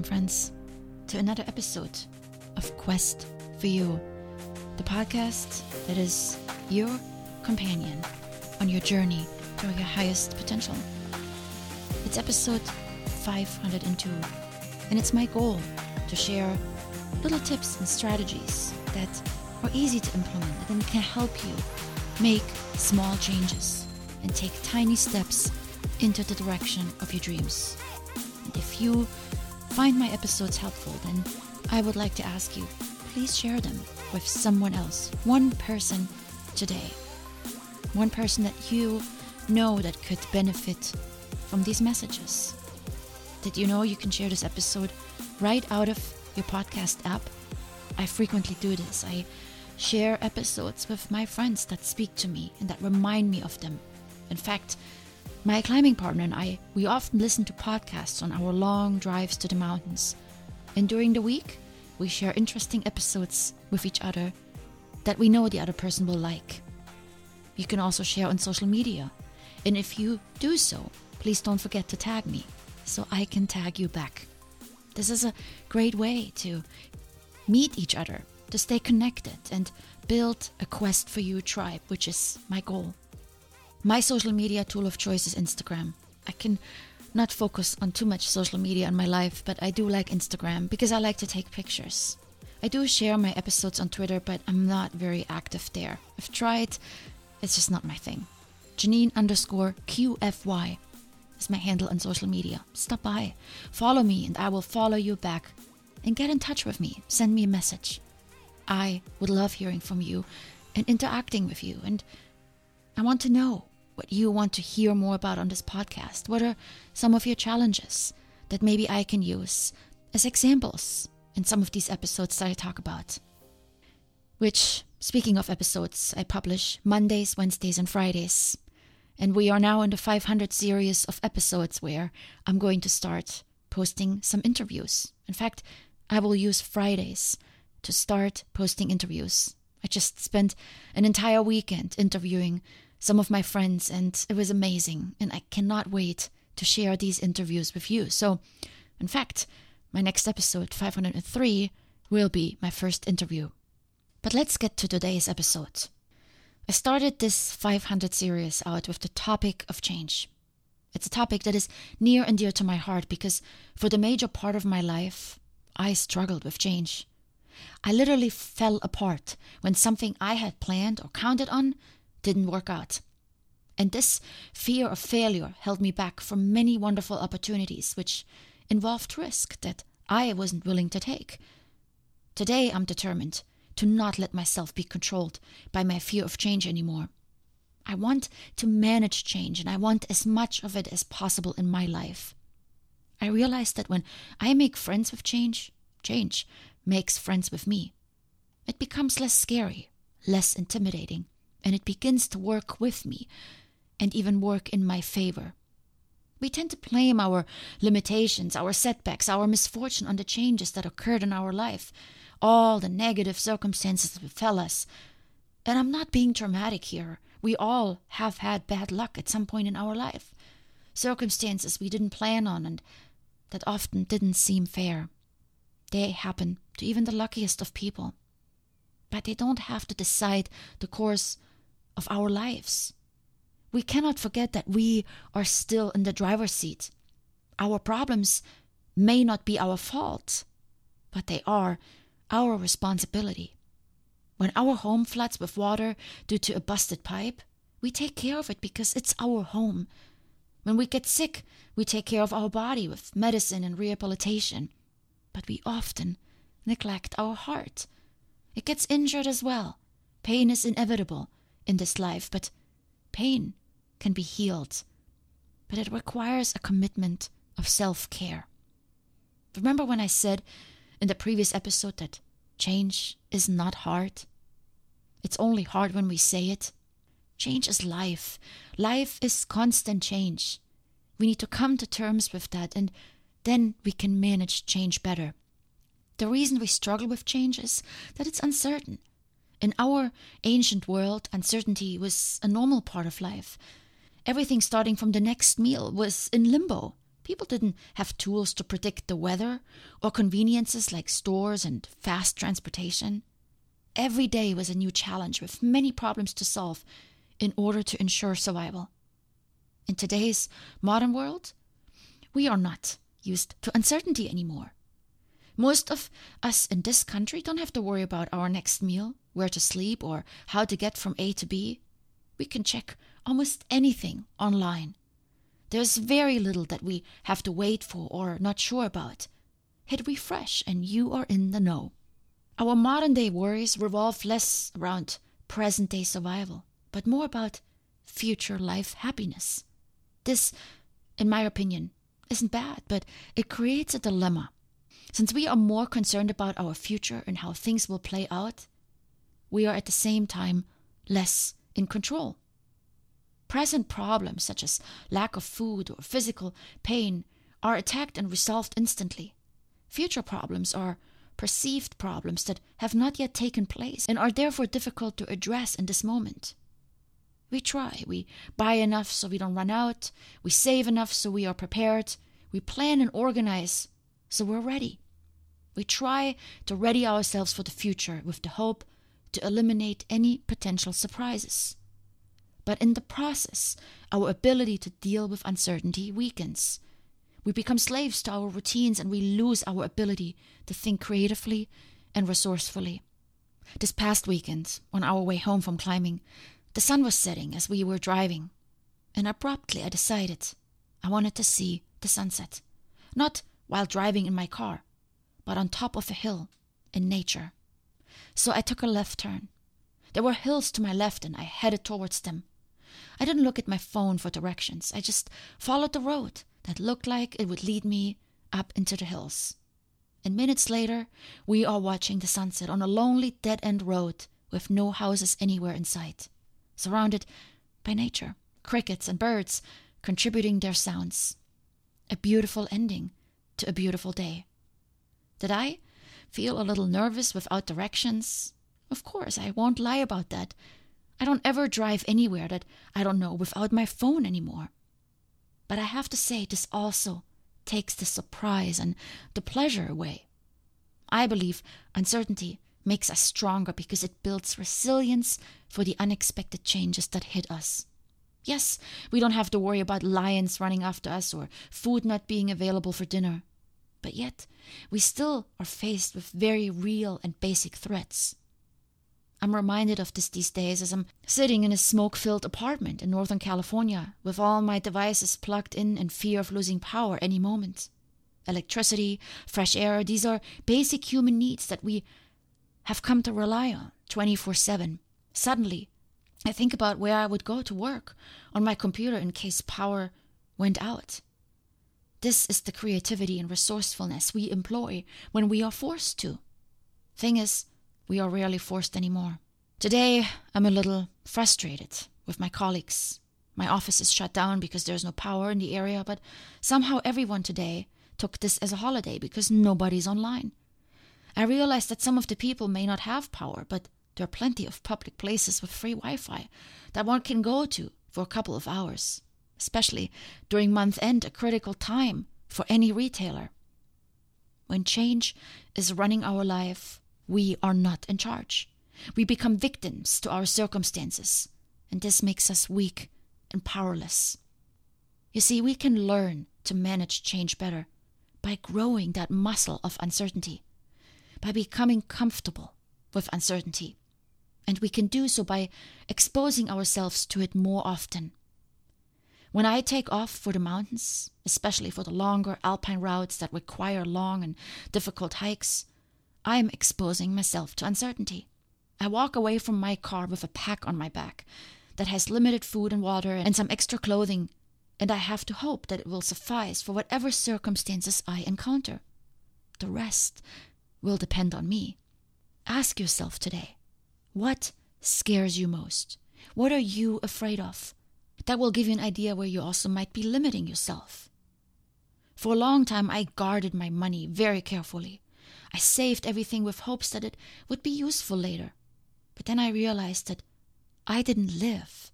welcome, friends, to another episode of Quest for You, the podcast that is your companion on your journey to your highest potential. It's episode 502, and it's my goal to share little tips and strategies that are easy to implement and can help you make small changes and take tiny steps into the direction of your dreams. And if you find my episodes helpful, then I would like to ask you please share them with someone else, one person today, one person that you know that could benefit from these messages. Did you know you can share this episode right out of your podcast app? I frequently do this. I share episodes with my friends that speak to me and that remind me of them. In fact, my climbing partner and I, we often listen to podcasts on our long drives to the mountains. And during the week, we share interesting episodes with each other that we know the other person will like. You can also share on social media. And if you do so, please don't forget to tag me so I can tag you back. This is a great way to meet each other, to stay connected, and build a Quest for You tribe, which is my goal. My social media tool of choice is Instagram. I can not focus on too much social media in my life, but I do like Instagram because I like to take pictures. I do share my episodes on Twitter, but I'm not very active there. I've tried, it's just not my thing. Janine underscore QFY is my handle on social media. Stop by, follow me, and I will follow you back. And get in touch with me. Send me a message. I would love hearing from you and interacting with you. And I want to know what you want to hear more about on this podcast. What are some of your challenges that maybe I can use as examples in some of these episodes that I talk about? Which, speaking of episodes, I publish Mondays, Wednesdays, and Fridays. And we are now in the 500 series of episodes where I'm going to start posting some interviews. In fact, I will use Fridays to start posting interviews. I just spent an entire weekend interviewing some of my friends, and it was amazing. And I cannot wait to share these interviews with you. So, in fact, my next episode, 503, will be my first interview. But let's get to today's episode. I started this 500 series out with the topic of change. It's a topic that is near and dear to my heart because for the major part of my life, I struggled with change. I literally fell apart when something I had planned or counted on didn't work out. And this fear of failure held me back from many wonderful opportunities which involved risk that I wasn't willing to take. Today I'm determined to not let myself be controlled by my fear of change anymore. I want to manage change and I want as much of it as possible in my life. I realize that when I make friends with change, change makes friends with me. It becomes less scary, less intimidating and it begins to work with me and even work in my favor. We tend to blame our limitations, our setbacks, our misfortune on the changes that occurred in our life, all the negative circumstances that befell us. And I'm not being dramatic here. We all have had bad luck at some point in our life. Circumstances we didn't plan on and that often didn't seem fair. They happen to even the luckiest of people. But they don't have to decide the course of our lives. We cannot forget that we are still in the driver's seat. Our problems may not be our fault, but they are our responsibility. When our home floods with water due to a busted pipe, we take care of it because it's our home. When we get sick, we take care of our body with medicine and rehabilitation. But we often neglect our heart. It gets injured as well. Pain is inevitable, in this life, but pain can be healed. But it requires a commitment of self care. Remember when I said in the previous episode that change is not hard? It's only hard when we say it. Change is life. Life is constant change. We need to come to terms with that, and then we can manage change better. The reason we struggle with change is that it's uncertain. In our ancient world, uncertainty was a normal part of life. Everything starting from the next meal was in limbo. People didn't have tools to predict the weather or conveniences like stores and fast transportation. Every day was a new challenge with many problems to solve in order to ensure survival. In today's modern world, we are not used to uncertainty anymore. Most of us in this country don't have to worry about our next meal, where to sleep, or how to get from A to B. We can check almost anything online. There's very little that we have to wait for or not sure about. Hit refresh and you are in the know. Our modern day worries revolve less around present day survival, but more about future life happiness. This, in my opinion, isn't bad, but it creates a dilemma. Since we are more concerned about our future and how things will play out, we are at the same time less in control. Present problems such as lack of food or physical pain are attacked and resolved instantly. Future problems are perceived problems that have not yet taken place and are therefore difficult to address in this moment. We try. We buy enough so we don't run out. We save enough so we are prepared. We plan and organize so we're ready. We try to ready ourselves for the future with the hope to eliminate any potential surprises. But in the process, our ability to deal with uncertainty weakens. We become slaves to our routines and we lose our ability to think creatively and resourcefully. This past weekend, on our way home from climbing, the sun was setting as we were driving, and abruptly I decided I wanted to see the sunset. Not while driving in my car, but on top of a hill in nature. So I took a left turn. There were hills to my left, and I headed towards them. I didn't look at my phone for directions. I just followed the road that looked like it would lead me up into the hills. And minutes later, we are watching the sunset on a lonely dead end road with no houses anywhere in sight surrounded by nature, crickets and birds contributing their sounds. A beautiful ending to a beautiful day. Did I feel a little nervous without directions? Of course, I won't lie about that. I don't ever drive anywhere that I don't know without my phone anymore. But I have to say, this also takes the surprise and the pleasure away. I believe uncertainty makes us stronger because it builds resilience for the unexpected changes that hit us. Yes, we don't have to worry about lions running after us or food not being available for dinner. But yet, we still are faced with very real and basic threats. I'm reminded of this these days as I'm sitting in a smoke filled apartment in Northern California with all my devices plugged in and fear of losing power any moment. Electricity, fresh air, these are basic human needs that we have come to rely on 24 7. Suddenly, I think about where I would go to work on my computer in case power went out. This is the creativity and resourcefulness we employ when we are forced to. Thing is, we are rarely forced anymore. Today, I'm a little frustrated with my colleagues. My office is shut down because there's no power in the area, but somehow everyone today took this as a holiday because nobody's online. I realize that some of the people may not have power, but there are plenty of public places with free Wi Fi that one can go to for a couple of hours, especially during month end, a critical time for any retailer. When change is running our life, we are not in charge. We become victims to our circumstances, and this makes us weak and powerless. You see, we can learn to manage change better by growing that muscle of uncertainty by becoming comfortable with uncertainty. And we can do so by exposing ourselves to it more often. When I take off for the mountains, especially for the longer alpine routes that require long and difficult hikes, I am exposing myself to uncertainty. I walk away from my car with a pack on my back that has limited food and water and some extra clothing, and I have to hope that it will suffice for whatever circumstances I encounter. The rest will depend on me. Ask yourself today what scares you most? What are you afraid of? That will give you an idea where you also might be limiting yourself. For a long time, I guarded my money very carefully. I saved everything with hopes that it would be useful later. But then I realized that I didn't live.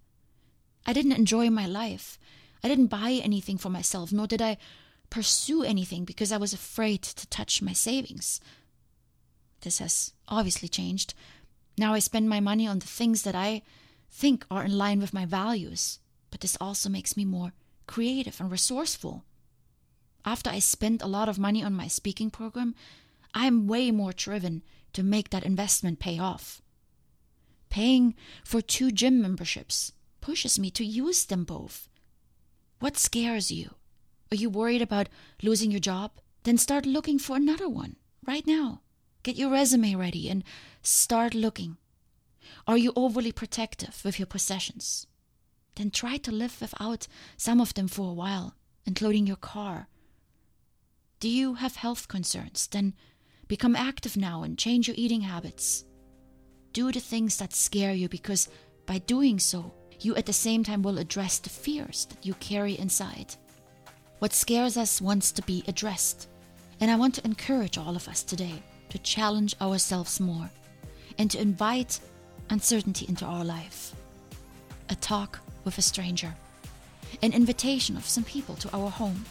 I didn't enjoy my life. I didn't buy anything for myself, nor did I pursue anything because I was afraid to touch my savings. This has obviously changed. Now I spend my money on the things that I think are in line with my values, but this also makes me more creative and resourceful. After I spent a lot of money on my speaking program, I'm way more driven to make that investment pay off. Paying for two gym memberships pushes me to use them both. What scares you? Are you worried about losing your job? Then start looking for another one right now. Get your resume ready and start looking. Are you overly protective with your possessions? Then try to live without some of them for a while, including your car. Do you have health concerns? Then become active now and change your eating habits. Do the things that scare you because by doing so, you at the same time will address the fears that you carry inside. What scares us wants to be addressed. And I want to encourage all of us today to challenge ourselves more and to invite uncertainty into our life. A talk with a stranger, an invitation of some people to our home,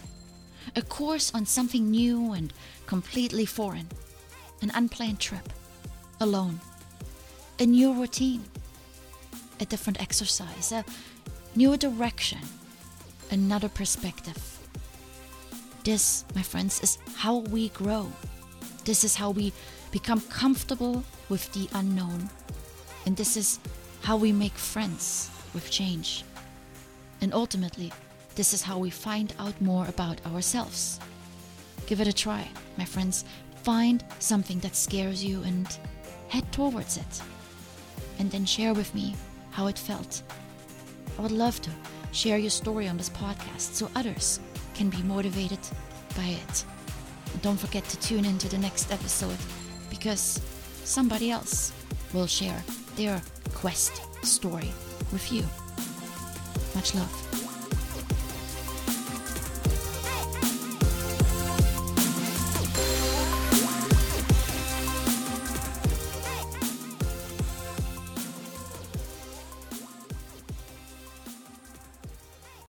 a course on something new and completely foreign, an unplanned trip, alone, a new routine, a different exercise, a new direction, another perspective. This, my friends, is how we grow. This is how we become comfortable with the unknown. And this is how we make friends with change. And ultimately, this is how we find out more about ourselves. Give it a try, my friends. Find something that scares you and head towards it. And then share with me how it felt. I would love to share your story on this podcast so others can be motivated by it. And don't forget to tune in to the next episode because somebody else will share their quest story with you. Much love.